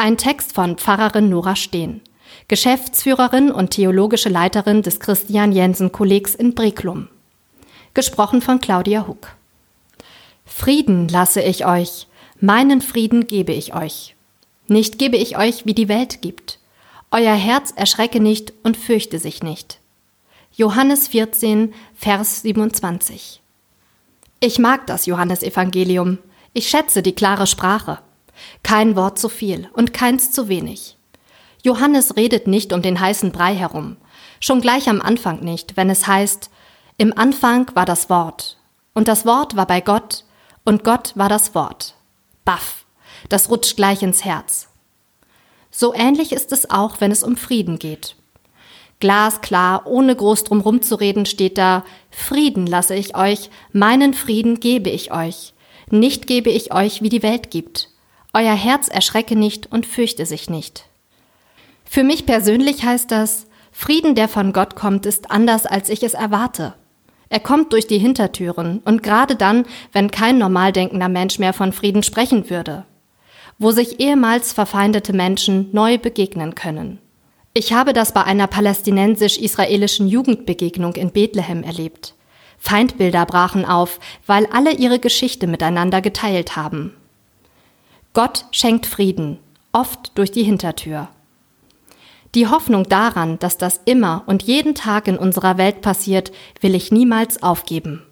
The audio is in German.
Ein Text von Pfarrerin Nora Steen, Geschäftsführerin und theologische Leiterin des Christian Jensen Kollegs in Breklum. Gesprochen von Claudia Huck. Frieden lasse ich euch, meinen Frieden gebe ich euch. Nicht gebe ich euch, wie die Welt gibt. Euer Herz erschrecke nicht und fürchte sich nicht. Johannes 14, Vers 27. Ich mag das Johannesevangelium. Ich schätze die klare Sprache. Kein Wort zu viel und keins zu wenig. Johannes redet nicht um den heißen Brei herum, schon gleich am Anfang nicht, wenn es heißt, im Anfang war das Wort, und das Wort war bei Gott, und Gott war das Wort. Baff, das rutscht gleich ins Herz. So ähnlich ist es auch, wenn es um Frieden geht. Glasklar, ohne groß drum rumzureden, steht da, Frieden lasse ich euch, meinen Frieden gebe ich euch. Nicht gebe ich euch, wie die Welt gibt. Euer Herz erschrecke nicht und fürchte sich nicht. Für mich persönlich heißt das, Frieden, der von Gott kommt, ist anders, als ich es erwarte. Er kommt durch die Hintertüren und gerade dann, wenn kein normal denkender Mensch mehr von Frieden sprechen würde. Wo sich ehemals verfeindete Menschen neu begegnen können. Ich habe das bei einer palästinensisch-israelischen Jugendbegegnung in Bethlehem erlebt. Feindbilder brachen auf, weil alle ihre Geschichte miteinander geteilt haben. Gott schenkt Frieden, oft durch die Hintertür. Die Hoffnung daran, dass das immer und jeden Tag in unserer Welt passiert, will ich niemals aufgeben.